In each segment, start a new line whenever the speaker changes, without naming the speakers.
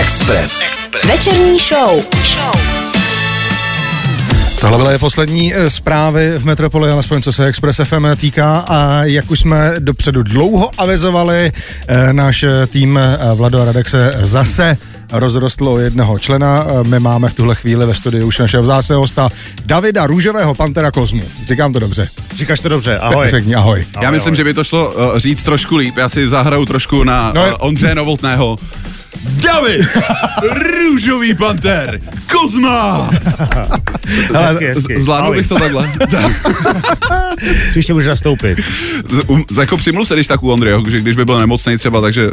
Express.
Večerní show.
Tohle byly poslední eh, zprávy v Metropoli, alespoň co se Express FM týká a jak už jsme dopředu dlouho avizovali, eh, náš eh, tým Vlado a Radek se zase rozrostl o jednoho člena. My máme v tuhle chvíli ve studiu už našeho vzácného hosta Davida Růžového Pantera Kozmu. Říkám to dobře.
Říkáš to dobře, ahoj.
Perfektní, ahoj.
Já myslím,
ahoj.
že by to šlo říct trošku líp. Já si zahraju trošku na
No je-
Ondřeje Novotného. David! Růžový panter! Kozma!
Hezky, hezky.
Z- Zvládnul
Ahoj.
bych to takhle.
Příště můžeš nastoupit.
Z- um, z- jako přimlu se když tak u Ondřeje, že když by byl nemocný třeba, takže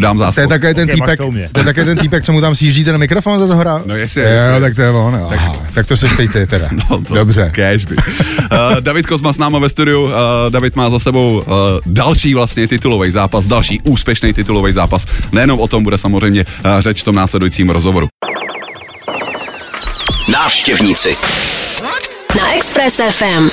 dám
To je takový ten
Ok, máš
týpek,
to u mě.
to je takový ten týpek, co mu tam sjíždí ten mikrofon za zhora.
No jestli,
Jo, tak to je on. Tak, tak to seš ty teda.
No, to
Dobře.
Cash by. Uh, David Kozma s náma ve studiu. Uh, David má za sebou uh, další vlastně titulový zápas, další úspěšný titulový zápas. Nejenom o tom bude samozřejmě uh, řeč v tom následujícím rozhovoru.
Návštěvníci.
Na Express FM.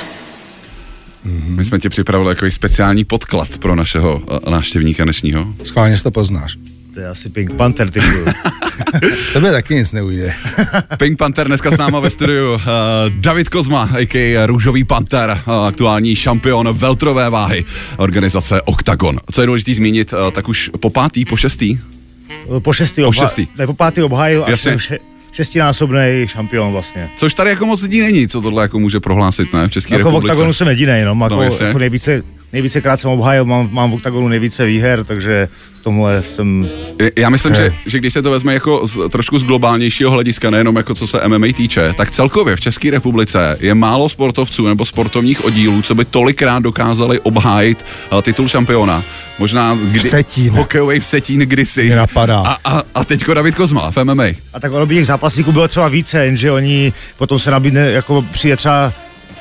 My jsme ti připravili jako speciální podklad pro našeho uh, návštěvníka dnešního.
Schválně si to poznáš.
To je asi Pink Panther typu.
Tebe taky nic neujde.
Pink Panther dneska s náma ve studiu. Uh, David Kozma, a.k.a. Růžový Panther, uh, aktuální šampion veltrové váhy organizace Octagon. Co je důležité zmínit, uh, tak už po pátý, po šestý?
Po šestý,
Po
obha-
šestý.
Ne, po pátý obhájil a
Jasně.
še- šestinásobný šampion vlastně.
Což tady jako moc lidí není, co tohle jako může prohlásit, ne, v České
Jako v
republice.
OKTAGONu jsem jediný, no, jako,
No,
jako nejvíce, nejvíce krát jsem obhájil, mám, mám v OKTAGONu nejvíce výher, takže v tomhle jsem
Já myslím,
Eh.
že, že když se to vezme jako z, trošku z globálnějšího hlediska, nejenom jako co se MMA týče, tak celkově v České republice je málo sportovců nebo sportovních oddílů, co by tolikrát dokázali obhájit uh, titul šampiona. Možná kdy,
Vsetín.
hokejový Vsetín kdysi.
Mě napadá.
A, a, a teďko David Kozma v MMA.
A tak ono by těch zápasníků bylo třeba více, jenže oni potom se nabídne, jako přijde třeba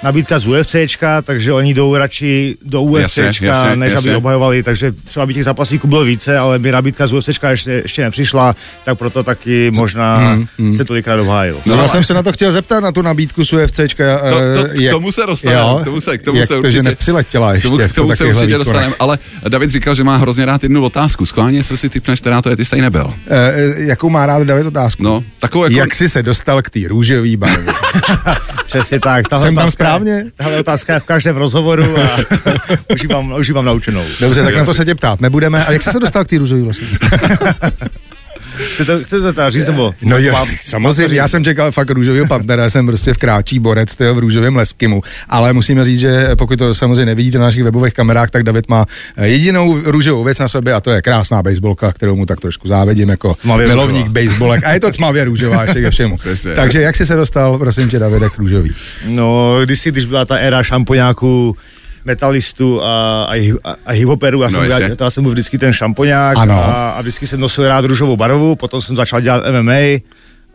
nabídka z UFCčka, takže oni jdou radši do UFCčka,
Jasně, jasně,
než
jasně.
aby obhajovali, takže třeba by těch zápasníků bylo více, ale mi nabídka z UFCčka ještě, ještě nepřišla, tak proto taky možná se tolikrát obhájil.
No,
No,
já jsem se na to chtěl zeptat, na tu nabídku z UFCčka.
To, to,
eh,
k tomu se dostaneme,
jo,
k tomu se, k tomu
jak
se
to,
určitě,
že nepřiletěla ještě
k tomu, k tomu se určitě dostaneme, ale David říkal, že má hrozně rád jednu otázku. Skválně se si typneš, která to je, ty jsi tady nebyl.
Eh, jakou má rád David otázku?
No, takovou jako...
Jak jsi se dostal k té růžové barvě?
Přesně tak. Tahle
Jsem tam správně?
Tahle otázka je v každém rozhovoru a už ji mám, už ji mám naučenou.
Dobře, tak na to se tě ptát nebudeme. A jak jsi se dostal k té růžové vlastně?
Chcete, chcete to říct, nebo?
No jo, samozřejmě, já jsem čekal fakt růžového partnera, já jsem prostě v kráčí borec tyjo, v růžovém leskimu, ale musíme říct, že pokud to samozřejmě nevidíte na našich webových kamerách, tak David má eh, jedinou růžovou věc na sobě a to je krásná baseballka, kterou mu tak trošku závidím jako
Tmavě
milovník
růžová.
baseballek a je to tmavě růžová ještě ke všemu. Takže jak jsi se dostal, prosím tě, Davide, k růžový?
No, kdysi, když byla ta éra šampoňáků, metalistů a, a, a, a hiphoperů, já,
No,
jsem, já, já jsem byl vždycky ten šampoňák
Ano.
a, a vždycky jsem nosil rád růžovou barvu, potom jsem začal dělat MMA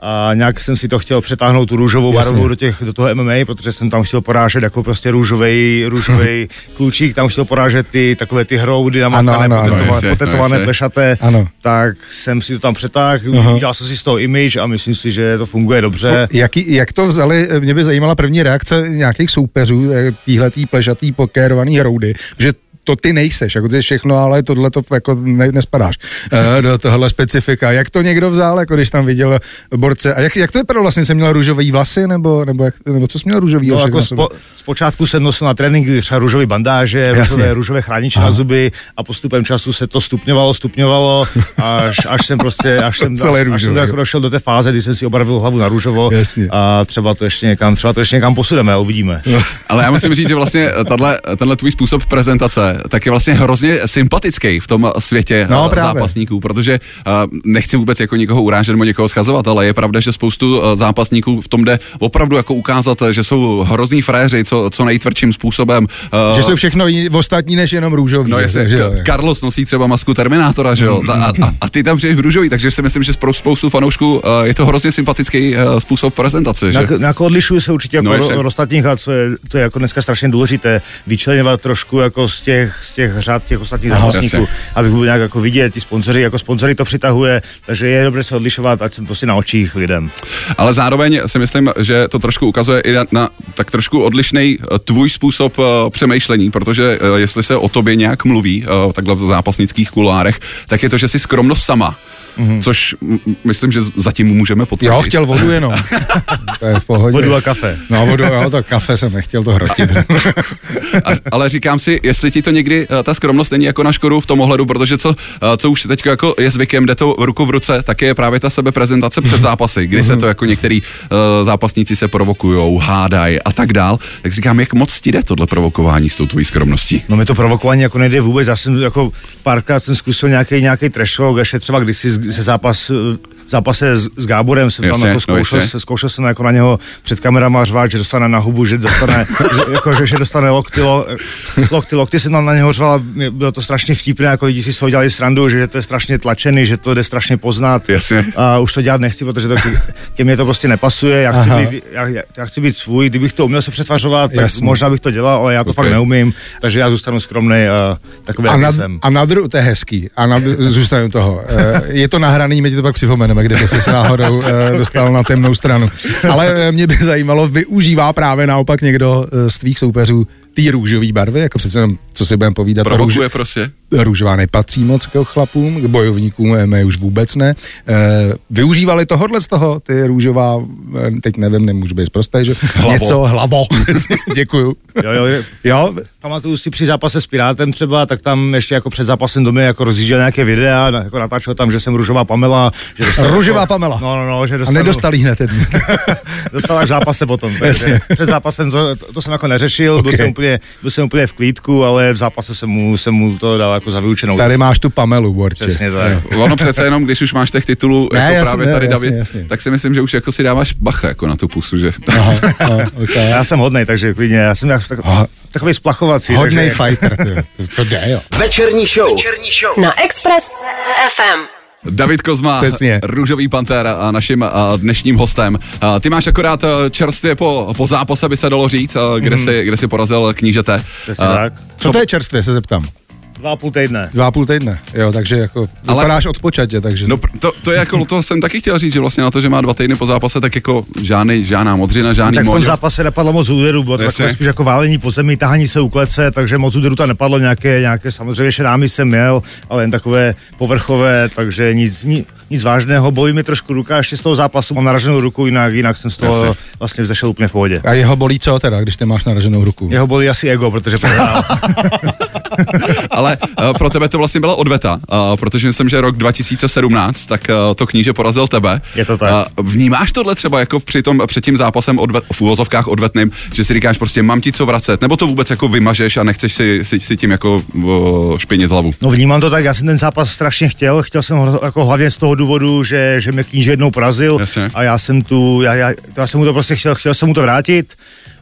a nějak jsem si to chtěl přetáhnout tu růžovou
Jasně.
barvu do, těch, do toho MMA, protože jsem tam chtěl porážet jako prostě růžovej, růžovej klučík, tam chtěl porážet ty takové ty hroudy namakané,
ano, ano,
potetované,
jasně, no,
potetované
jasně.
plešaté,
Ano.
tak jsem si to tam přetáhl, udělal jsem si z toho image a myslím si, že to funguje dobře.
Jaký, jak to vzali, mě by zajímala první reakce nějakých soupeřů, eh, týhletý plešatý pokérovaný hroudy, že to ty nejseš, jako ty všechno, ale tohle to jako ne, nespadáš uh, do tohle specifika. Jak to někdo vzal, jako když tam viděl borce? A jak, jak to vypadalo vlastně? Jsem měl růžový vlasy, nebo, nebo, jak, nebo co jsi měl růžový?
No, jako spo, zpočátku jsem nosil na tréninky třeba růžové bandáže, růžové, růžové chrániče na zuby a postupem času se to stupňovalo, stupňovalo, až, až jsem prostě, až jsem,
Celé
až, až jsem
jo.
jako došel do té fáze, kdy jsem si obarvil hlavu na růžovo
Jasně.
a třeba to ještě někam, třeba to ještě někam posuneme a uvidíme.
Ale já musím říct, že vlastně tahle, tenhle tvůj způsob prezentace tak je vlastně hrozně sympatický v tom světě
No, právě.
zápasníků, protože uh, nechci vůbec jako nikoho urážet nebo někoho schazovat, ale je pravda, že spoustu uh, zápasníků v tom jde opravdu jako ukázat, že jsou hrozný fréři, co, co nejtvrdším způsobem.
Že jsou všechno jiný, ostatní než jenom růžový.
No jestli,
takže, jo.
Carlos nosí třeba masku Terminátora, že jo, Ta- a, a, a ty tam přijdeš v růžový, takže si myslím, že pro spoustu fanoušků je to hrozně sympatický způsob prezentace, že?
Nějak, nějak odlišuju se určitě
No,
jako
jasně.
od ostatních a co je, to je jako dneska strašně důležité, vyčlenovat trošku jako z těch těch, z těch řad těch ostatních zápasníků, abych byl nějak jako vidět, ty sponzory, jako sponzory to přitahuje, takže je dobré se odlišovat, ať jsem prostě na očích lidem.
Ale zároveň si myslím, že to trošku ukazuje i na, na tak trošku odlišný eh, tvůj způsob uh, přemýšlení, protože uh, jestli se o tobě nějak mluví uh, takhle v zápasnických kulárech, tak je to, že jsi skromnost sama. Mm-hmm. Což myslím, že zatím můžeme potvrdit.
Jo, chtěl vodu jenom. to je v pohodě.
Vodu a kafe.
No, vodu, jo, to kafe jsem nechtěl to hrotit.
A, ale říkám si, jestli ti to někdy uh, ta skromnost není jako na škodu v tom ohledu, protože co, uh, co už teď jako je zvykem, jde to ruku v ruce, tak je právě ta sebeprezentace před zápasy, kdy se to jako některý uh, zápasníci se provokujou, hádají a tak dál. Tak říkám, jak moc ti jde tohle provokování s tou tvojí skromností?
No mi to provokování jako nejde vůbec, já jsem jako párkrát jsem zkusil nějaký nějaký trash talk, ještě třeba kdysi se zápas eh, zápase s, s Gáborem jsem tam
Jasně,
jako
no
zkoušel,
jasně.
se, zkoušel jsem jako na něho před kamerama řvát, že dostane na hubu, že dostane, že, jako, že, že dostane lokty, lo, lokty, lokty jsem tam na něho řval, bylo to strašně vtipné, jako lidi si z toho dělali srandu, že to je strašně tlačený, že to jde strašně poznat.
Jasně.
A už to dělat nechci, protože to ke, mně to prostě nepasuje, já
Aha.
chci, být, já, já, chci být svůj, kdybych to uměl se přetvařovat, tak
Jasně.
možná bych to dělal, ale já to
Ok.
fakt neumím, takže já zůstanu skromný a takový,
A na,
jsem.
a na dru, to je hezký. A na, zůstanu toho. Eh, Je to nahraný, my ti to pak připomeneme, kde jsi se náhodou eh, dostal na temnou stranu. Ale eh, mě by zajímalo, využívá právě naopak někdo eh, z tvých soupeřů ty růžové barvy, jako přece jenom, co si budeme povídat, růž,
prostě?
růžová nepatří moc k chlapům, k bojovníkům eh, už vůbec ne. Eh, využívali tohohle z toho, ty růžová, eh, teď nevím, nemůžu být zprosté, že?
Hlavo.
Něco, hlavo, děkuju.
Jo, jo, je-
Jo,
Pamatuju si při zápase s Pirátem třeba, tak tam ještě jako před zápasem do mě jako rozjížděl nějaké videa, jako natáčel tam, že jsem růžová Pamela. Že dostal
Růžová
jako,
Pamela.
No, no, no, že
a
dostal,
nedostali hned jednu.
dostal až v zápase potom. Takže před zápasem to, to, jsem jako neřešil, okay. byl, jsem úplně, byl jsem úplně v klídku, ale v zápase jsem mu, jsem mu to dal jako za vyučenou.
Tady máš tu Pamelu, Borče.
Přesně tak.
Ono přece jenom, když už máš těch titulů,
Ne,
jako
jasně,
právě
ne,
tady
jasně,
David,
jasně.
tak si myslím, že už jako si dáváš bacha jako na tu pusu, že?
Aha, aha, okay.
Já jsem hodnej, takže klidně, já jsem tak, takový splachovací.
Hodnej
takže,
fighter, ty. To, to jde, jo.
Večerní show. Večerní show. Na Express FM.
David Kozma,
Přesně.
Růžový pantér a naším dnešním hostem. Ty máš akorát a, čerstvě po, po zápase, by se dalo říct, a, kde,
Mhm.
jsi, kde jsi porazil knížete.
Přesně
A,
tak.
Co to je čerstvě, se zeptám.
Dva a půl týdne.
Dva a půl týdne, jo, takže jako
Ale-
vypadáš odpočatě, takže...
No to, to je jako, to jsem taky chtěl říct, že vlastně na to, že má dva týdny po zápase, tak jako žádný, žádná modřina, žádný
Tak v tom zápase nepadlo moc úderů, bylo to takové spíš jako válení po zemi, tahání se u klece, takže moc úderů tam nepadlo, nějaké, nějaké samozřejmě šrámy jsem měl, ale jen takové povrchové, takže nic, nic, nic vážného. Bolí mi trošku ruka ještě z toho zápasu, mám naraženou ruku, jinak, jinak jsem z toho
Jasně.
vlastně vzešel úplně v pohodě.
A jeho bolí co teda, když ty máš naraženou ruku?
Jeho bolí asi ego, protože prohrál.
Ale uh, pro tebe to vlastně byla odveta, uh, protože myslím, že rok 2017, tak uh, to kníže porazil tebe.
Je to tak.
Uh, vnímáš tohle třeba jako při tom, před tím zápasem odvet, v úvozovkách odvetným, že si říkáš prostě mám ti co vracet, nebo to vůbec jako vymažeš a nechceš si, si, si tím jako uh, špinit hlavu?
No vnímám to tak, já jsem ten zápas strašně chtěl, chtěl jsem ho jako hlavně z toho důvodu, že, že mě kníže jednou porazil
Jasně.
a já jsem tu, já, já, já jsem mu to prostě chtěl, chtěl jsem mu to vrátit.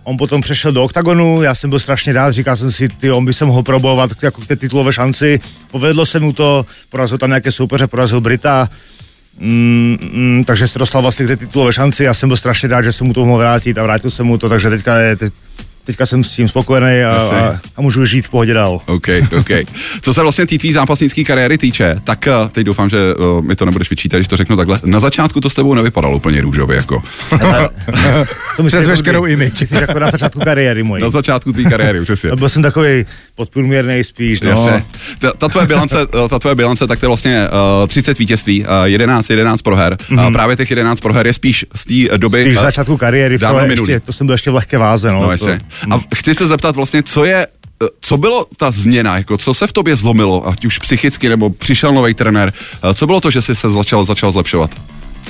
On potom přešel do oktagonu, já jsem byl strašně rád, říkal jsem si, ty, on by se mohl probovat jako k té titulové šanci. Povedlo se mu to, porazil tam nějaké soupeře, porazil Brita, Mm, mm, takže se dostal vlastně k té titulové šanci, já jsem byl strašně rád, že jsem mu to mohl vrátit a vrátil jsem mu to, takže teďka, je, te, teďka jsem s tím spokojený a, a, a můžu žít v pohodě dál.
OK, OK. Co se vlastně té tvý zápasnické kariéry týče, tak uh, teď doufám, že uh, mi to nebudeš vyčítat, když to řeknu takhle. Na začátku to s tebou nevypadalo úplně růžově, jako.
To myslím,
Přes veškerou image.
Myslíš jako na začátku kariéry mojí.
Na začátku tvý kariéry, přesně.
Byl jsem takový podprůměrný spíš, no.
Jasně. Ta, ta, tvoje bilance, ta tvoje bilance, tak to je vlastně uh, 30 vítězství, uh, 11, 11 proher. Mm-hmm. Uh, právě těch 11 proher je spíš z té doby...
Spíš
eh,
začátku kariéry, v
minulý.
ještě, to jsem byl ještě v lehké váze, no.
No,
to.
A chci se zeptat vlastně, co je co bylo ta změna, jako co se v tobě zlomilo, ať už psychicky, nebo přišel nový trenér, co bylo to, že jsi se začal, začal zlepšovat?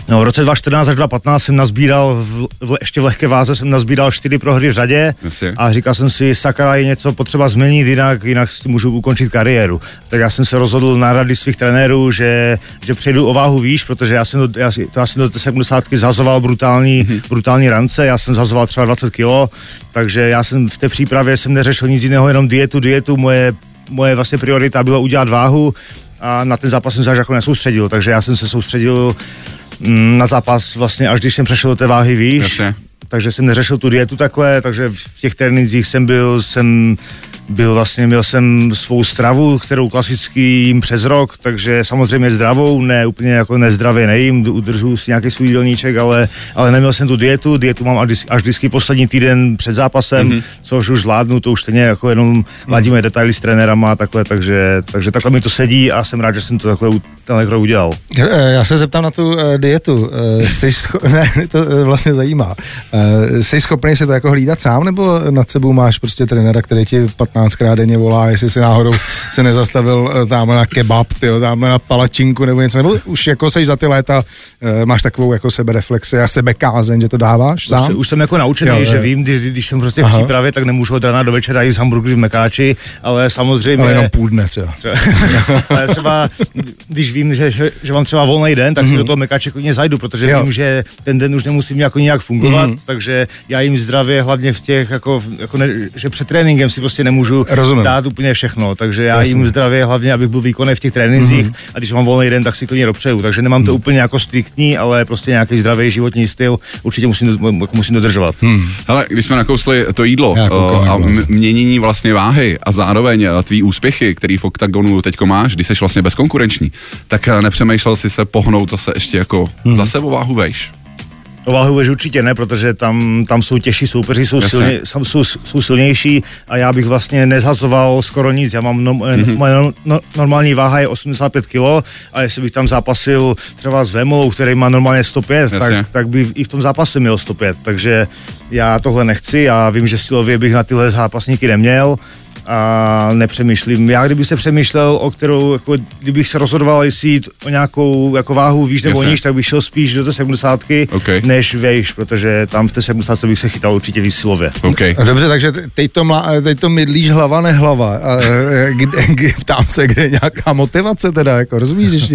No, v roce 2014 až 2015 jsem nazbíral, v, v, ještě v lehké váze jsem nazbíral čtyři prohry v řadě
Jasně.
a říkal jsem si, sakra, je něco potřeba změnit, jinak, jinak si můžu ukončit kariéru. Tak já jsem se rozhodl na rady svých trenérů, že, že přejdu o váhu výš, protože já jsem do, já, to já jsem do té 70 zhazoval brutální,
Mhm.
brutální rance, já jsem zhazoval třeba 20 kg, takže já jsem v té přípravě jsem neřešil nic jiného, jenom dietu, dietu, moje, moje vlastně priorita byla udělat váhu a na ten zápas jsem se až jako nesoustředil, takže já jsem se soustředil na zápas vlastně, až když jsem přešel do té váhy výš,
Jasně.
takže jsem neřešil tu dietu takhle, takže v těch trénincích jsem byl, jsem byl vlastně, měl jsem svou stravu, kterou klasicky jím přes rok, takže samozřejmě zdravou, ne úplně jako nezdravě nejím, udržu si nějaký svůj jídelníček, ale, ale neměl jsem tu dietu, dietu mám až, až vždycky poslední týden před zápasem, mm-hmm. což už zvládnu, to už stejně jako jenom ladíme detaily s trenérama a takhle, takže, takže takhle mi to sedí a jsem rád, že jsem to takhle, tenhle krok udělal.
Já se zeptám na tu uh, dietu. Uh, jsi scho- ne, to vlastně zajímá. Jsi schopný si to jako hlídat sám, nebo nad sebou máš prostě trenéra, který ti 15krát denně volá, jestli si náhodou se nezastavil tam na kebab, tyjo, tam na palačinku nebo něco, nebo už jako seš za ty léta, máš takovou jako sebereflexi a sebekázeň, že to dáváš sám?
Už, už jsem jako naučený, jo, že jo. vím, když, když jsem prostě v přípravě, tak nemůžu od rána do večera jíst hamburgery v Mekáči, ale samozřejmě...
Ale jenom půl dne třeba.
třeba ale třeba, když vím, že, že, že mám třeba volný den, tak mm-hmm. si do toho Mekáče klidně zajdu, protože jo. vím, že ten den už nemusím jako nějak fungovat, mm-hmm. takže já jim zdravě, hlavně v těch, jako, jako ne, že před tréninkem si prostě nemůžu Rozumím. dát úplně všechno, takže já Jasně. jim zdravě, hlavně abych byl výkonný v těch trénincích mm-hmm. a když mám volný den, tak si klidně dopřeju, takže nemám to mm-hmm. úplně jako striktní, ale prostě nějaký zdravý životní styl určitě musím, jako musím dodržovat.
Hmm. Ale když jsme nakousli to jídlo uh, a m- měnění vlastně váhy a zároveň uh, tvý úspěchy, který v OKTAGONu teďko máš, když jsi vlastně bezkonkurenční, tak uh, nepřemýšlel si se pohnout zase ještě jako hmm. zase o váhu vejš?
O váhu veš určitě ne, protože tam, tam jsou těžší soupeři, jsou, silně, jsou, jsou silnější a já bych vlastně nezhazoval skoro nic. Já mám, no, mm-hmm. moje no, normální váha je 85 kg a jestli bych tam zápasil třeba s Vemolou, který má normálně 105, tak, tak by i v tom zápase měl 105. Takže já tohle nechci a vím, že silově bych na tyhle zápasníky neměl a nepřemýšlím. Já kdyby se přemýšlel, o kterou, jako, kdybych se rozhodoval, jestli jít o nějakou jako váhu výš nebo níž, tak bych šel spíš do té 70 okay. než vejš, protože tam v té 70 bych se chytal určitě výsilově.
Okay. Dobře, takže teď to, mlá, teď to mydlíš hlava, nehlava. A, kde, kde, ptám se, kde je nějaká motivace teda, jako rozumíš, když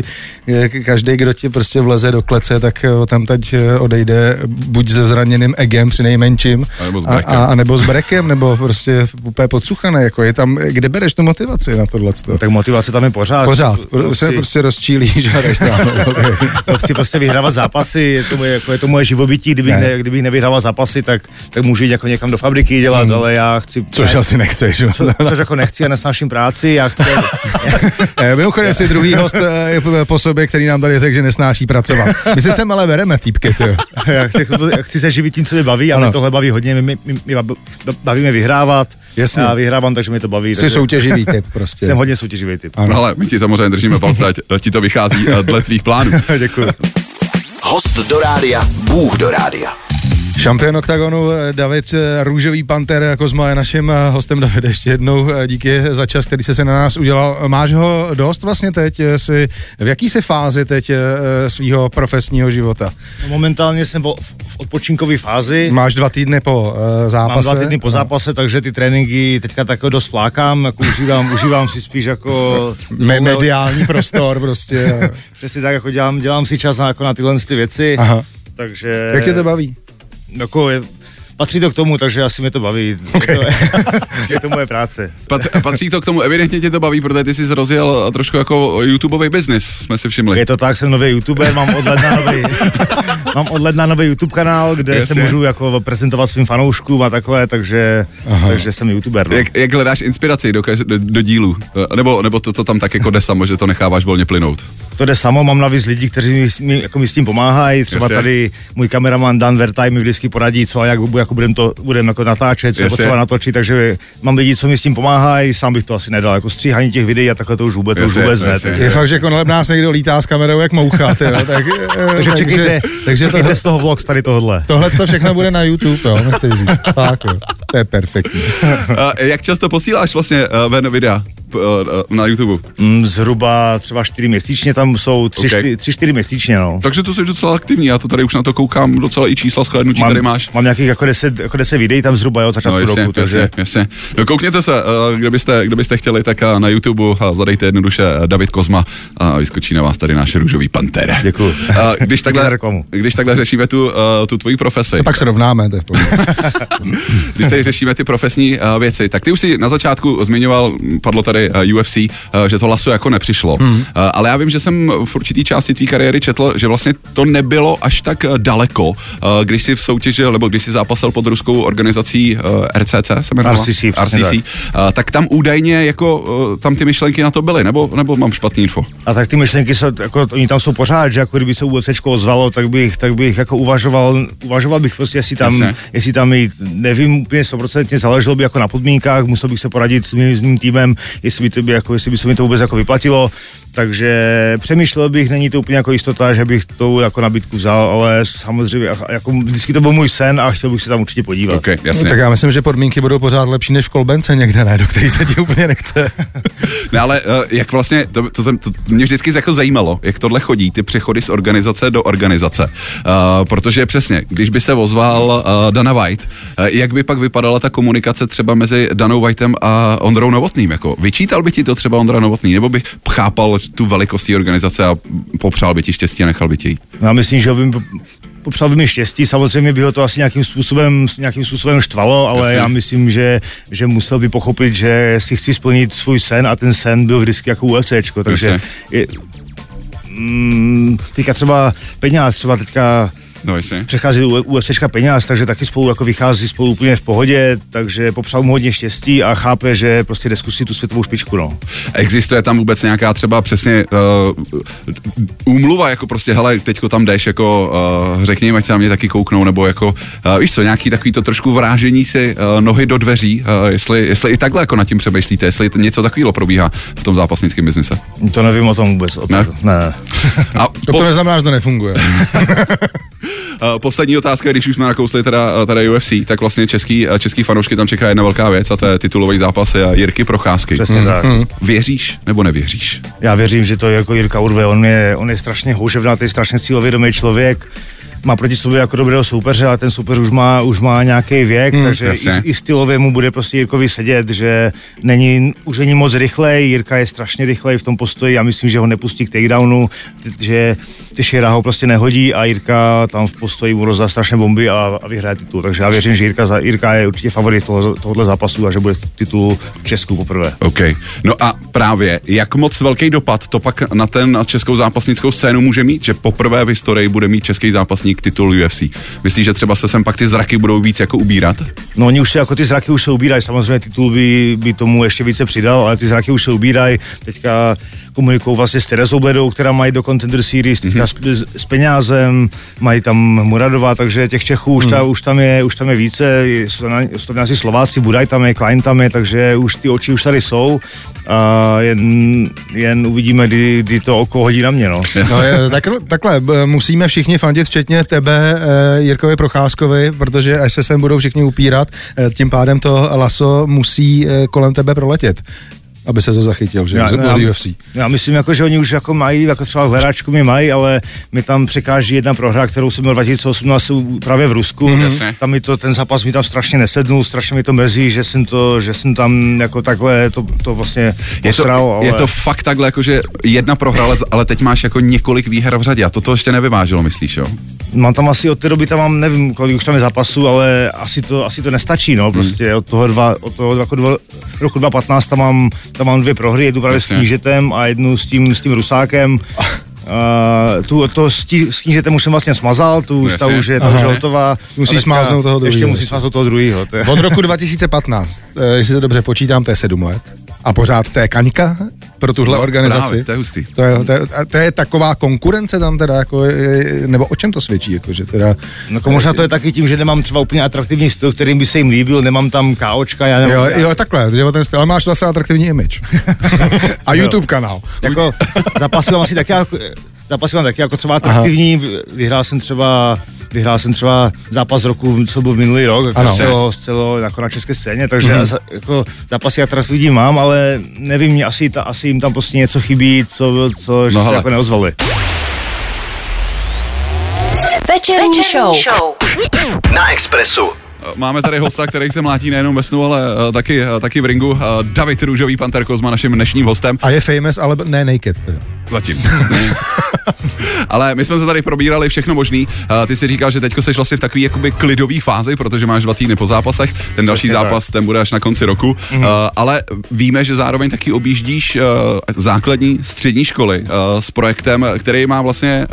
každý, kdo ti prostě vleze do klece, tak tam teď odejde buď se zraněným egem při nejmenším, a nebo s brekem, a, a, nebo s brekem, nebo prostě úplně podsuchané, jako je tam, kde bereš tu motivaci na tohle?
No, tak motivace tam je pořád.
Pořád, to, se chci... prostě rozčílíš a jdeš tam.
to chci prostě vyhrávat zápasy, je to, moje, jako je to moje živobytí, kdybych, ne. Ne, kdybych nevyhrával zápasy, tak, tak můžu jít jako někam do fabriky dělat, hmm. ale já chci...
Což ne, asi nechceš. Co,
což jako nechci a nesnáším práci, já chci...
Eh, mimochodem si druhý host eh, po sobě, který nám tady řekl, že nesnáší pracovat. My se sem ale bereme týpky,
já chci, chci se živit tím, co mě baví, ale tohle baví hodně, my, my, my bavíme vyhrávat, Jasně. Já vyhrávám, takže mi to baví.
Jsi takže... soutěživý typ prostě.
Jsem hodně soutěživý typ.
Ano. ale my ti samozřejmě držíme palce, ať ti to vychází eh, dle tvých plánů.
Děkuji.
Host do rádia, Bůh do rádia.
Šampion oktagonu eh, David eh, Růžový Panter Kozma je naším eh, hostem. David, ještě jednou díky za čas, který se na nás udělal. Máš ho dost vlastně teď? Jsi, v jaký se fázi teď svého profesního života?
No, momentálně jsem v, odpočinkové fázi.
Máš dva týdny po zápase?
Mám dva týdny po zápase, takže ty tréninky teďka tak dost flákám, jako užívám, užívám si spíš jako...
Me- mediální prostor prostě.
Přesně tak, jako dělám, dělám si čas na, jako na tyhle ty věci. Aha. Takže...
Jak tě to baví?
Jako je, patří to k tomu, takže asi mě to baví. Okay. je to moje práce.
Pat, patří to k tomu, evidentně tě to baví, protože ty jsi rozjel trošku jako YouTubeový biznis, jsme si všimli.
Je to tak, jsem nový YouTuber, mám od ledna nový, mám od ledna nový YouTube kanál, kde Jasně. se můžu jako prezentovat svým fanouškům a takhle, takže, takže jsem YouTuber. No.
Jak, jak hledáš inspiraci do, do, do dílu? Nebo, nebo to, to tam tak jako jde samo, že to necháváš volně plynout?
to jde samo, mám navíc lidi, kteří mi, mi, jako mi s tím pomáhají, třeba Jasně. tady můj kameraman Dan Vertaj mi vždycky poradí, co a jak jako budem to budem jako natáčet, co Jasně. potřeba natočit, takže mám lidi, co mi s tím pomáhají, sám bych to asi nedal, jako stříhání těch videí a takhle to už vůbec, to už vůbec ne.
Je fakt, že kolem nás někdo lítá s kamerou jak moucha, tyjo, tak,
takže čekejte, takže to, z toho vlog tady tohle.
Tohle to všechno bude na YouTube, jo, nechci říct. Fakt, jo. To je perfektní.
jak často posíláš vlastně uh, ven videa? Eh, na YouTube?
Mm, zhruba třeba čtyři měsíčně, tam jsou tři, okay. čtyři, tři, čtyři měsíčně, no.
Takže to jsi docela aktivní, já to tady už na to koukám, docela i čísla shlédnutí
mám,
tady máš.
Mám nějakých jako deset, jako deset videí tam zhruba, jo, začátku no, jasně, roku.
Takže... Jasně, jasně. No, koukněte se, uh, kdybyste, kdybyste chtěli, tak na YouTube zadejte jednoduše David Kozma a vyskočí na vás tady náš růžový panter.
Děkuji.
Když, takhle, když takhle řešíme tu, tu tvoji profesi.
A pak se rovnáme, to je
Když tady řešíme ty profesní věci, tak ty už si na začátku zmiňoval, padlo tady uh, UFC, uh, že to laso jako nepřišlo. Hmm. Uh, ale já vím, že jsem v určitý části tvý kariéry četl, že vlastně to nebylo až tak daleko, když si v soutěži, nebo když si zápasil pod ruskou organizací RCC, se jmenovala?
RCC,
RCC tak. Tak tam údajně jako tam ty myšlenky na to byly, nebo, nebo mám špatný info?
A tak ty myšlenky jsou, jako, oni tam jsou pořád, že jako kdyby se UFC ozvalo, tak bych, tak bych jako uvažoval, uvažoval bych prostě, jestli tam, Jasně. jestli tam jít, nevím úplně 100% záleželo by jako na podmínkách, musel bych se poradit s mým, s mým týmem, jestli by, to by, jako, jestli by se mi to vůbec jako vyplatilo, takže přemýšlel bych, není to úplně jako jistota, že bych to jako nabídku vzal, ale samozřejmě jako vždycky to byl můj sen a chtěl bych se tam určitě podívat.
Okay, jasně.
No, tak já myslím, že podmínky budou pořád lepší než v Kolbence někde, ne, do který se ti úplně nechce.
ne, ale uh, jak vlastně, to, to, jsem, to mě vždycky jako zajímalo, jak tohle chodí, ty přechody z organizace do organizace. Uh, protože přesně, když by se ozval uh, Dana White, uh, jak by pak vypadala ta komunikace třeba mezi Danou Whiteem a Ondrou Novotným? Jako, vyčítal by ti to třeba Ondra Novotný, nebo bych chápal tu velikost té organizace a popřál by ti štěstí a nechal by tě jít?
Já myslím, že by popřál by mi štěstí, samozřejmě by ho to asi nějakým způsobem, nějakým způsobem štvalo, ale Jasně. já myslím, že, že musel by pochopit, že si chci splnit svůj sen a ten sen byl vždycky jako UFCčko, takže je, mm, teďka třeba peněz, třeba teďka
No.
Přechází u UFCčka peněz, takže taky spolu jako vychází spolu úplně v pohodě, takže popřál mu hodně štěstí a chápe, že prostě jde zkusit tu světovou špičku. No.
Existuje tam vůbec nějaká třeba přesně uh, úmluva, jako prostě, hele, teďko tam jdeš, jako uh, řekni jim, ať se na mě taky kouknou, nebo jako, uh, víš co, nějaký takový to trošku vrážení si uh, nohy do dveří, uh, jestli, jestli i takhle jako nad tím přemýšlíte, jestli to něco takového probíhá v tom zápasnickém biznise.
To nevím o tom vůbec. O
ne?
ne.
A to, to neznamená, že to nefunguje.
Poslední otázka, když už jsme nakousli teda, teda UFC, tak vlastně český, český fanoušky tam čeká jedna velká věc a to je titulový zápas a Jirky Procházky.
Přesně mm. tak.
Věříš nebo nevěříš?
Já věřím, že to je jako Jirka urve, on je, on je strašně houževnatý, strašně cílovědomý člověk má proti sobě jako dobrého soupeře, a ten soupeř už má, už má nějaký věk, hmm, takže i, i, stylově mu bude prostě Jirkovi sedět, že není, už není moc rychlej, Jirka je strašně rychlej v tom postoji, já myslím, že ho nepustí k takedownu, že Teixeira ho prostě nehodí a Jirka tam v postoji mu rozdá strašně bomby a, a vyhraje titul. Takže já věřím, že Jirka, Jirka je určitě favorit toho, tohohle zápasu a že bude titul v Česku poprvé.
OK. No a právě, jak moc velký dopad to pak na ten na českou zápasnickou scénu může mít, že poprvé v historii bude mít český zápasník titul UFC? Myslíš, že třeba se sem pak ty zraky budou víc jako ubírat?
No oni už se jako ty zraky už se ubírají, samozřejmě titul by, by tomu ještě více přidal, ale ty zraky už se ubírají. Teďka komunikují vlastně s Terezou Bledou, která mají do Contender Series, mm-hmm. s, s, penězem, mají tam Muradová, takže těch Čechů už, ta, mm. už, tam, je, už tam je více, jsou tam asi Slováci, Budaj tam je, Klein tam je, takže už ty oči už tady jsou a jen, jen uvidíme, kdy, kdy to oko hodí na mě. No.
No, je, tak, takhle, musíme všichni fandit, včetně tebe, eh, Jirkovi Procházkovi, protože až se sem budou všichni upírat, eh, tím pádem to laso musí eh, kolem tebe proletět aby se to zachytil, že? Já, já, UFC.
já myslím, jako, že oni už jako mají, jako třeba hledáčku mi mají, ale mi tam překáží jedna prohra, kterou jsem měl 2018 právě v Rusku. Mm-hmm. Tam mi to, ten zápas mi tam strašně nesednul, strašně mi to mrzí, že jsem to, že jsem tam jako takhle to, to vlastně
je to, ale... je to fakt takhle, jako, že jedna prohra, ale, ale teď máš jako několik výher v řadě a toto ještě nevyvážilo, myslíš, jo?
Mám tam asi od té doby tam mám, nevím, kolik už tam je zápasů, ale asi to, asi to nestačí, no, prostě mm. od toho, dva, od toho jako dva, roku 2015 tam mám tam mám dvě prohry, jednu právě Jasně. s knížetem a jednu s tím, s tím rusákem. Uh, tu, to s, tí, s knížetem už jsem vlastně smazal, tu už, ta už je, ta už je hotová.
Musíš smáznout toho druhého.
Ještě musíš smáznout toho druhého.
Od roku 2015, eh, jestli to dobře počítám, to je sedm let. A pořád to je kaňka pro tuhle no, organizaci. Právě,
to je hustý.
To je, to, je, to je taková konkurence tam teda, jako, nebo o čem to svědčí? Jako, že teda, no,
jako možná to je taky tím, že nemám třeba úplně atraktivní styl, kterým by se jim líbil, nemám tam KOčka, já nemám...
Jo, jo takhle, že ten styl, ale máš zase atraktivní image. a YouTube kanál.
Jako, zapasil asi taky, zápasy mám taky jako třeba atraktivní, Aha. vyhrál jsem třeba vyhrál jsem třeba zápas roku, co byl minulý rok, jako celo, celo jako na české scéně, takže mm-hmm. já, jako zápasy atraktivní mám, ale nevím, asi, ta, asi jim tam prostě něco chybí, co, co no, se jako neozvali.
Večerní show. show. Na Expressu.
Máme tady hosta, který se mlátí nejenom ve snu, ale uh, taky, uh, taky v ringu. Uh, David Růžový, Panter Kozma, naším dnešním hostem.
A je famous, ale ne naked. Teda.
Zatím. Ale my jsme se tady probírali všechno možný. Uh, ty si říkal, že teďko seš vlastně v takové jakoby klidové fázi, protože máš dva týdny po zápasech. Ten další
Přesně
zápas, ten bude až na konci roku. Mm-hmm. Uh, ale víme, že zároveň taky objíždíš uh, základní střední školy s projektem, který má vlastně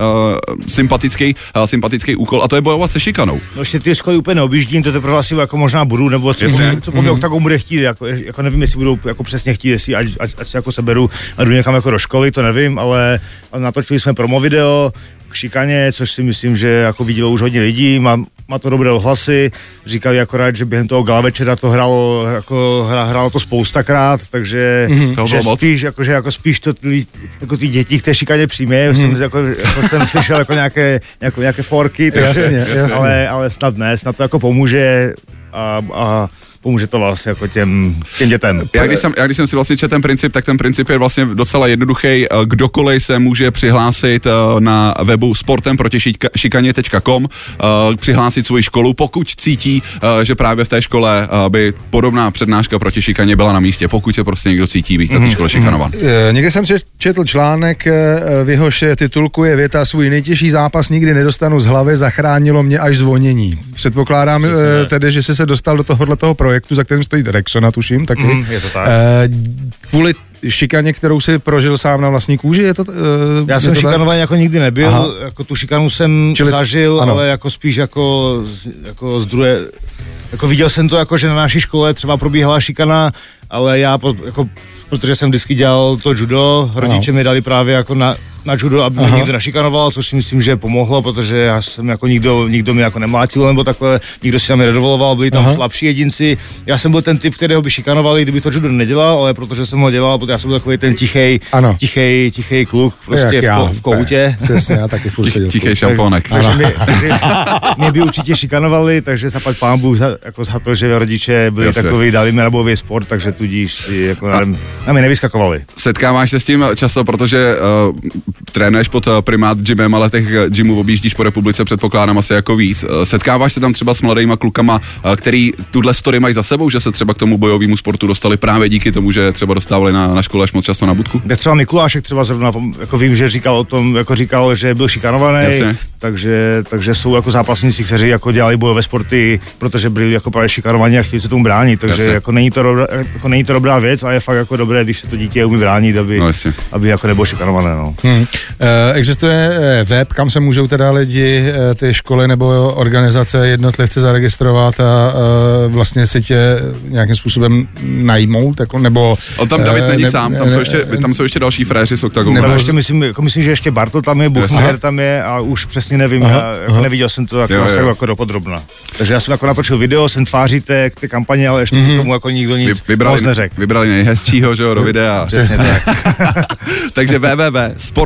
sympatický, sympatický úkol a to je bojovat se šikanou.
No ještě ty školy úplně neobjíždím, to teprve asi jako možná budu, nebo co,
Jasně.
co po mě Octagon bude chtít, jako, jako, nevím, jestli budou jako přesně chtít, jestli ať, ať, ať se jako seberu a jdu někam jako do školy, to nevím, ale, natočili jsme promo video k šikaně, což si myslím, že jako vidělo už hodně lidí, má, má to dobré ohlasy, říkali akorát, že během toho gala večera to hrálo, jako, hra, hrálo to spoustakrát, takže
Mhm. Toho
že spíš, jako, že jako spíš to ty, jako ty děti k té šikaně přijme,
Mhm.
jsem, jako, jako jsem slyšel jako nějaké, jako, nějaké forky, takže,
Jasně, jasně.
ale, ale snad ne, snad to jako pomůže a, a pomůže to vlastně jako těm, těm dětem.
Já když, jsem, já když jsem si vlastně četl ten princip, tak ten princip je vlastně docela jednoduchý. Eh, Kdokoliv se může přihlásit eh, na webu sportemprotishikaně.com, eh, přihlásit svoji školu, pokud cítí, že právě v té škole by podobná přednáška proti šikaně byla na místě, pokud se prostě někdo cítí být na té škole šikanovan.
Eh, Někde jsem si četl článek, v jehož titulku je věta svůj nejtěžší zápas nikdy nedostanu z hlavy, zachránilo mě až zvonění. Předpokládám tedy, že jsi se dostal do tohohle toho projektu, za kterým stojí Rexona, tuším, taky.
Mhm, je to tak.
Eh, Kvůli šikaně, kterou si prožil sám na vlastní kůži, je to eh,
Já jsem šikanovaný jako nikdy nebyl,
Aha.
jako tu šikanu jsem
Čili-
zažil,
ano.
ale jako spíš jako, jako z druhé, jako viděl jsem to jako, že na naší škole třeba probíhala šikana, ale já, jako, protože jsem vždycky dělal to judo, rodiče mi dali právě jako na, na judo, aby mě někdo našikanoval, což si myslím, že pomohlo, protože já jsem jako nikdo, nikdo mi jako nemlátil nebo takhle, nikdo si tam nedovoloval, byli tam
Aha.
slabší jedinci. Já jsem byl ten typ, kterého by šikanovali, kdyby to judo nedělal, ale protože jsem ho dělal, protože já jsem byl takový ten tichý, tichý, tichý kluk, prostě
Jak
v, ko, v koutě.
Přesně, já taky furt seděl.
Tichý
koutě.
šampónek.
Takže mě, takže mě by určitě šikanovali, takže zaplať pán Bůh za, jako za to, že rodiče byli
Jasně.
takový, dali mi na bojový sport, takže tudíž si jako na, na mě nevyskakovali.
Setkáváš se s tím často, protože uh, trénuješ pod uh, primát gymem, ale těch uh, gymů objíždíš po republice, předpokládám asi jako víc. Uh, setkáváš se tam třeba s mladýma klukama, který tuhle story mají za sebou, že se třeba k tomu bojovému sportu dostali právě díky tomu, že třeba dostávali na, na škole až moc často na budku?
Tak třeba Mikulášek třeba zrovna, jako vím, že říkal o tom, jako říkal, že byl šikanovaný,
Jasně.
takže, takže jsou jako zápasníci, kteří jako dělali bojové sporty, protože byli jako právě šikanovaní a chtěli se tomu bránit, takže
Jasně.
jako není, to dobrá, jako není to dobrá věc a je fakt jako dobré, když se to dítě umí bránit, aby,
No jasně.
aby jako nebylo šikanované. No.
Hmm. Eh, Existuje eh, web, kam se můžou teda lidi, eh, ty školy nebo organizace, jednotlivci zaregistrovat a vlastně si tě nějakým způsobem najmout, jako, nebo...
On tam David není
ne-
sám, tam
ne-
jsou ještě, tam jsou ještě další fréři z Octagonu.
Nebo
Tam ještě myslím, jako myslím, že ještě Bartl tam je, Buchner tam je a už přesně nevím,
Aha,
já jako
aha.
neviděl jsem to jako,
Jo,
jo, jako dopodrobna. Takže já jsem jako natočil video, jsem tváří té, k té kampaně, ale ještě mm-hmm. k tomu jako nikdo nic
Vy,
moc
vybrali,
neřekl.
vybrali nejhezčího, že jo, do videa.
Přesně tak.
Takže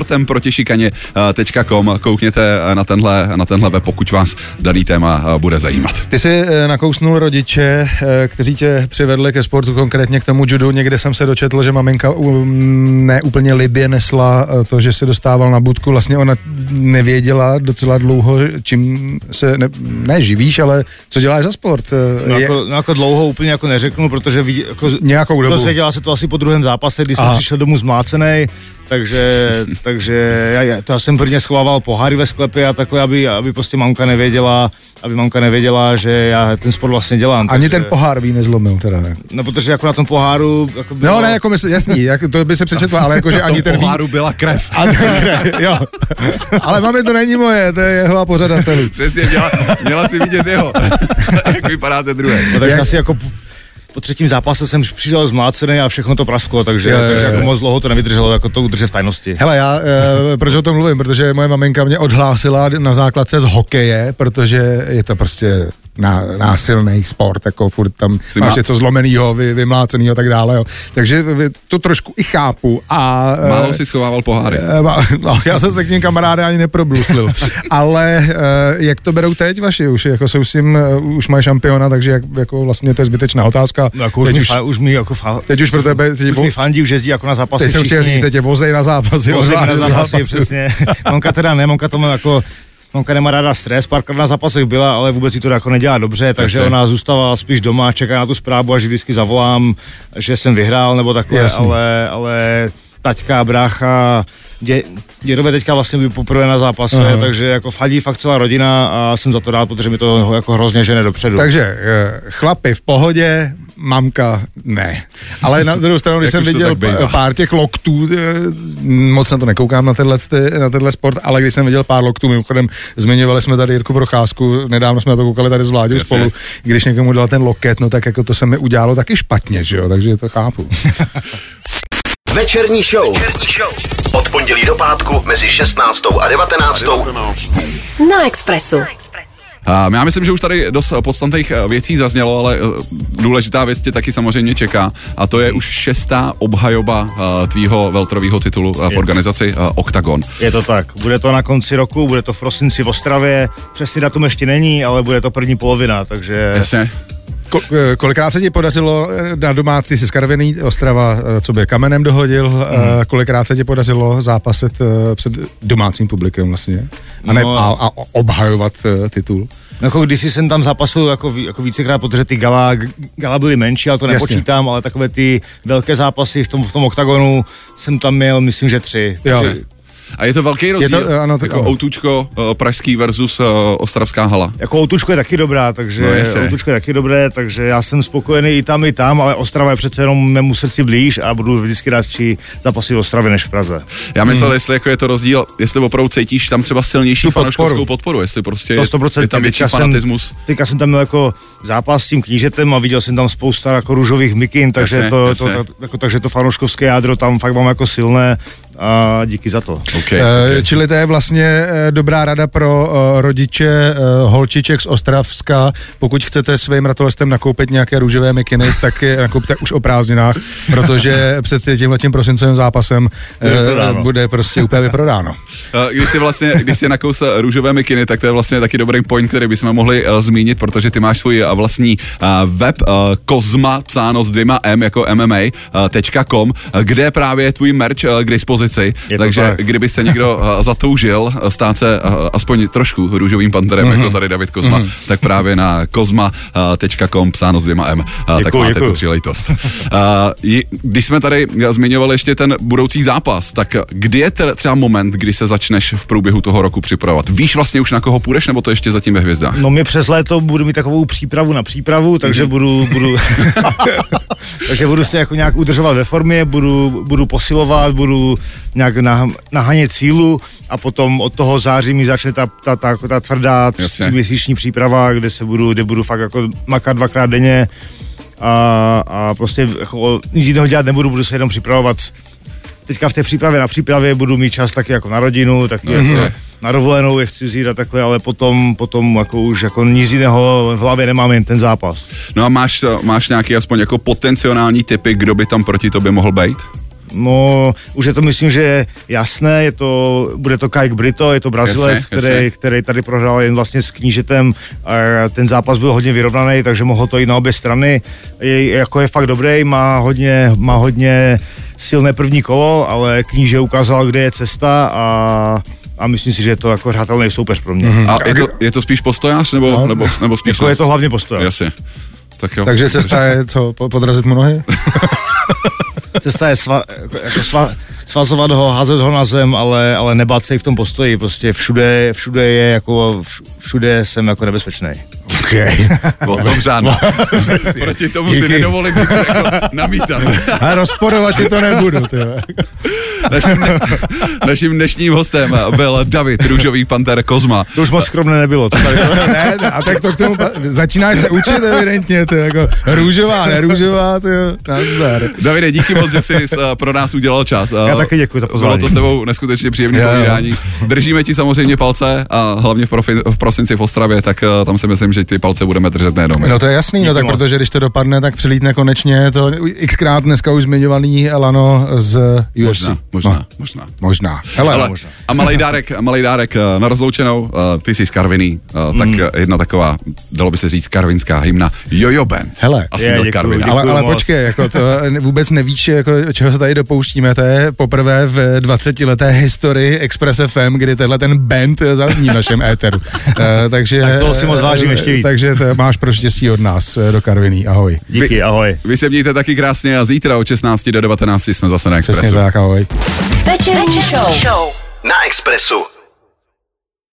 www.sportemprotishikaně.com koukněte na tenhle, na tenhle web, pokud vás daný téma eh, bude zajímat.
Ty jsi eh, nakousnul rodiče, eh, kteří tě přivedli ke sportu, konkrétně k tomu judu. Někde jsem se dočetl, že maminka um, ne úplně libě nesla eh, to, že se dostával na budku. Vlastně ona nevěděla docela dlouho, čím se, ne, ne živíš, ale co děláš za sport. Eh,
No
je-
jako, no jako dlouho úplně jako neřeknu, protože vidí, jako,
Nějakou dobu.
dozvěděla se to asi po druhém zápase, kdy jsem přišel domů zmlácený, takže, takže já, já, to já jsem prvně schovával poháry ve sklepě a takhle, aby, aby prostě mamka nevěděla, aby mamka nevěděla, že já ten sport vlastně dělám.
Ani
takže,
ten pohár by nezlomil teda. ne?
No protože jako na tom poháru jako bylo,
No ne, jako mysl, jasný, jak, to by se přečetla, ale jakože ani ten ví...
byla krev.
A ten, jo. Ale mami, to není moje, to je jeho a pořadatelů.
Přesně, měla, měla si vidět jeho. Jak vypadá ten druhý.
No, takže
Jak-
asi jako po- třetím zápase jsem přišel zmlácený a všechno to prasklo, takže,
jo,
takže
jo.
jako moc dlouho to nevydrželo, jako to udržet v tajnosti.
Hele, já, e, proč o tom mluvím? Protože moje maminka mě odhlásila na základce z hokeje, protože je to prostě ná, násilný sport, jako furt tam
Jsi
máš
má-
něco zlomenýho, vy, vymlácenýho a tak dále. Jo. Takže to trošku i chápu. A, eh,
Málo si schovával poháry.
Eh, No, já jsem se k ním kamaráde ani neprobluslil. Ale eh, jak to berou teď vaši? Už, jako jsou s tím, už mají šampiona, takže jak, jako vlastně to je zbytečná otázka.
No, jako už,
teď,
mi,
už,
fa, už mi jako fa,
teď už pro tebe, teď,
už mi fandí, už jezdí jako na zápasy
teď jsem chtěl
všichni.
říct, teď tě vozej na zápasy.
Vozej na zápasy, přesně. Mamka teda ne, mamka tomu jako Mamka nemá ráda stres, párkrát na zápasech byla, ale vůbec jí to jako nedělá dobře, takže
Jasně.
ona zůstává spíš doma, čeká na tu zprávu, až vždycky zavolám, že jsem vyhrál nebo takhle,
Jasně.
ale, ale taťka, brácha, dě, dědové teďka vlastně byli poprvé na zápase, Aha. takže jako fadí fakt celá rodina a jsem za to rád, protože mi to jako hrozně žene dopředu.
Takže eh, chlapy v pohodě, mamka ne. Ale na druhou stranu, když jsem viděl pár těch loktů, eh, moc na to nekoukám na tenhle, na tenhle sport, ale když jsem viděl pár loktů, mimochodem zmiňovali jsme tady Jirku Procházku, nedávno jsme na to koukali tady s Vláďou spolu, když někomu dal ten loket, no tak jako to se mi udělalo taky špatně, že jo, takže to chápu.
Večerní show. Večerní show. Od pondělí do pátku mezi 16. a 19. Na Expressu. Na Expressu.
Já myslím, že už tady dost podstatných eh, věcí zaznělo, ale eh, důležitá věc tě taky samozřejmě čeká a to je už šestá obhajoba eh, tvýho veltrového titulu v organizaci Octagon.
Je to tak. Bude to na konci roku, bude to v prosinci v Ostravě. Přesný datum ještě není, ale bude to první polovina, takže...
Jasně.
Ko, kolikrát se ti podařilo na domácí si Skarvený Ostrava, co by kamenem dohodil, mm. kolikrát se ti podařilo zápasit před domácím publikem vlastně a, ne, no. a, a obhajovat titul?
No jako když jsem tam zápasil jako, jako vícekrát, protože ty gala, gala byly menší, ale to nepočítám, Jasně. ale takové ty velké zápasy v tom, v tom oktagonu jsem tam měl, myslím, že tři.
Jo. A je to velký rozdíl, je to, ano, jako ano. Outučko uh, pražský versus uh, Ostravská hala.
Jako Outučko je taky dobrá, takže no, Outučko je taky dobré, takže já jsem spokojený i tam, i tam, ale Ostrava je přece jenom mému srdci blíž a budu vždycky radši zápasy v Ostravě než v Praze.
Já myslel, hmm. jestli jako je to rozdíl, jestli opravdu cítíš tam třeba silnější fanouškovskou podporu, jestli prostě to 100%, je tam větší teďka fanatismus.
Jsem, teďka jsem tam měl jako zápas s tím knížetem a viděl jsem tam spousta jako růžových mikin, takže, jasně, to, jasně. To, to, jako, takže to fanouškovské jádro tam fakt mám jako silné a díky za to.
Okay, okay. Čili to je vlastně eh, dobrá rada pro uh, rodiče holčiček z Ostravska. Pokud chcete svým ratolestem nakoupit nějaké růžové mikiny, tak je nakoupte už o prázdninách, protože před tímhle tím prosincovým zápasem bude prostě úplně vyprodáno.
Když si vlastně, když si nakous růžové mikiny, tak to je vlastně taky dobrý point, který bychom mohli zmínit, protože ty máš svůj vlastní web Kozma, psáno s dvěma M jako MMA.com, kde právě tvůj merch k dispozici pozici, je takže tak. kdyby se někdo uh, zatoužil uh, stát se uh, aspoň trošku růžovým panterem, mm-hmm. jako tady David Kozma, mm-hmm. tak právě na kozma.com psáno s dvěma M, děkuju, tak máte děkuju. tu příležitost. Když jsme tady zmiňovali ještě ten budoucí zápas, tak kdy je třeba moment, kdy se začneš v průběhu toho roku připravovat? Víš vlastně už na koho půjdeš, nebo to ještě zatím ve hvězdách?
No mě přes léto budu mít takovou přípravu na přípravu, takže mm-hmm. budu, budu takže budu se jako nějak udržovat ve formě, budu, budu posilovat, budu nějak nah, nahanět sílu a potom od toho září mi začne ta, ta, ta, ta tvrdá tříměsíční příprava, kde se budu, kde budu fakt jako makat dvakrát denně a, a prostě jako, nic jiného dělat nebudu, budu se jenom připravovat teďka v té přípravě na přípravě budu mít čas taky jako na rodinu, taky mm-hmm. jako na dovolenou je chci zjít a takhle, ale potom, potom jako už jako nic jiného v hlavě nemám jen ten zápas.
No a máš, máš nějaký aspoň jako potenciální typy, kdo by tam proti tobě mohl být?
No, už je to myslím, že jasné, je to, bude to Kajk Brito, je to Brazilec, jasně, který, jasně. který tady prohrál jen vlastně s knížetem. A ten zápas byl hodně vyrovnaný, takže mohlo to jít na obě strany. Je, jako je fakt dobrý, má hodně, má hodně silné první kolo, ale kníže ukázal, kde je cesta a a myslím si, že je to jako hratelný soupeř pro mě.
Mm-hmm. A je to, je to spíš postojář, nebo, no, nebo, nebo spíš...
Jako je to hlavně postojář.
Jasně.
Tak jo. Takže cesta je co, podrazit mu nohy?
cesta je sva, jako sva, svazovat ho, házet ho na zem, ale, ale nebát se i v tom postoji. Prostě všude, všude je jako, všude jsem jako nebezpečný.
Okay.
O tom žádná. Proti tomu Díky. si nedovolím nic jako namítat.
A rozporovat ti to nebudu.
Naším, naším dnešním hostem byl David Růžový Panter Kozma.
To už moc skromné nebylo. To tady...
ne, a tak to k tomu začínáš se učit evidentně, to jako růžová, nerůžová, to nazdar.
Davide, díky moc, že jsi pro nás udělal čas.
Já taky děkuji za pozvání.
Bylo to s tebou neskutečně příjemné povídání. Držíme ti samozřejmě palce a hlavně v, profi, v prosinci v Ostravě, tak eh, tam si myslím, že ty palce budeme držet nejenom.
No to je jasný, no tak protože když to dopadne, tak přilítne konečně to xkrát dneska už zmiňovaný Elano z UFC.
Možná, možná, no. možná.
Možná.
Hele, Hele možná. A malý dárek, malý dárek eh, na rozloučenou, uh, ty jsi z Karviný, uh, tak mm. jedna taková, dalo by se říct, karvinská hymna Jojo Band.
Hele,
Asi je, děkuju, děkuju
ale, ale počkej, jako to vůbec nevíš, jako, čeho se tady dopouštíme, to je poprvé v 20 leté historii Express FM, kdy tenhle ten band zazní v našem éteru. Uh, takže...
Tak toho si moc vážím ještě víc.
Takže to máš pro štěstí od nás do Karviní. Ahoj.
Díky, ahoj.
Vy se mějte taky krásně a zítra od 16 do 19 jsme zase na Expressu.
Přesně tak, ahoj.
Večerní show. show na Expressu.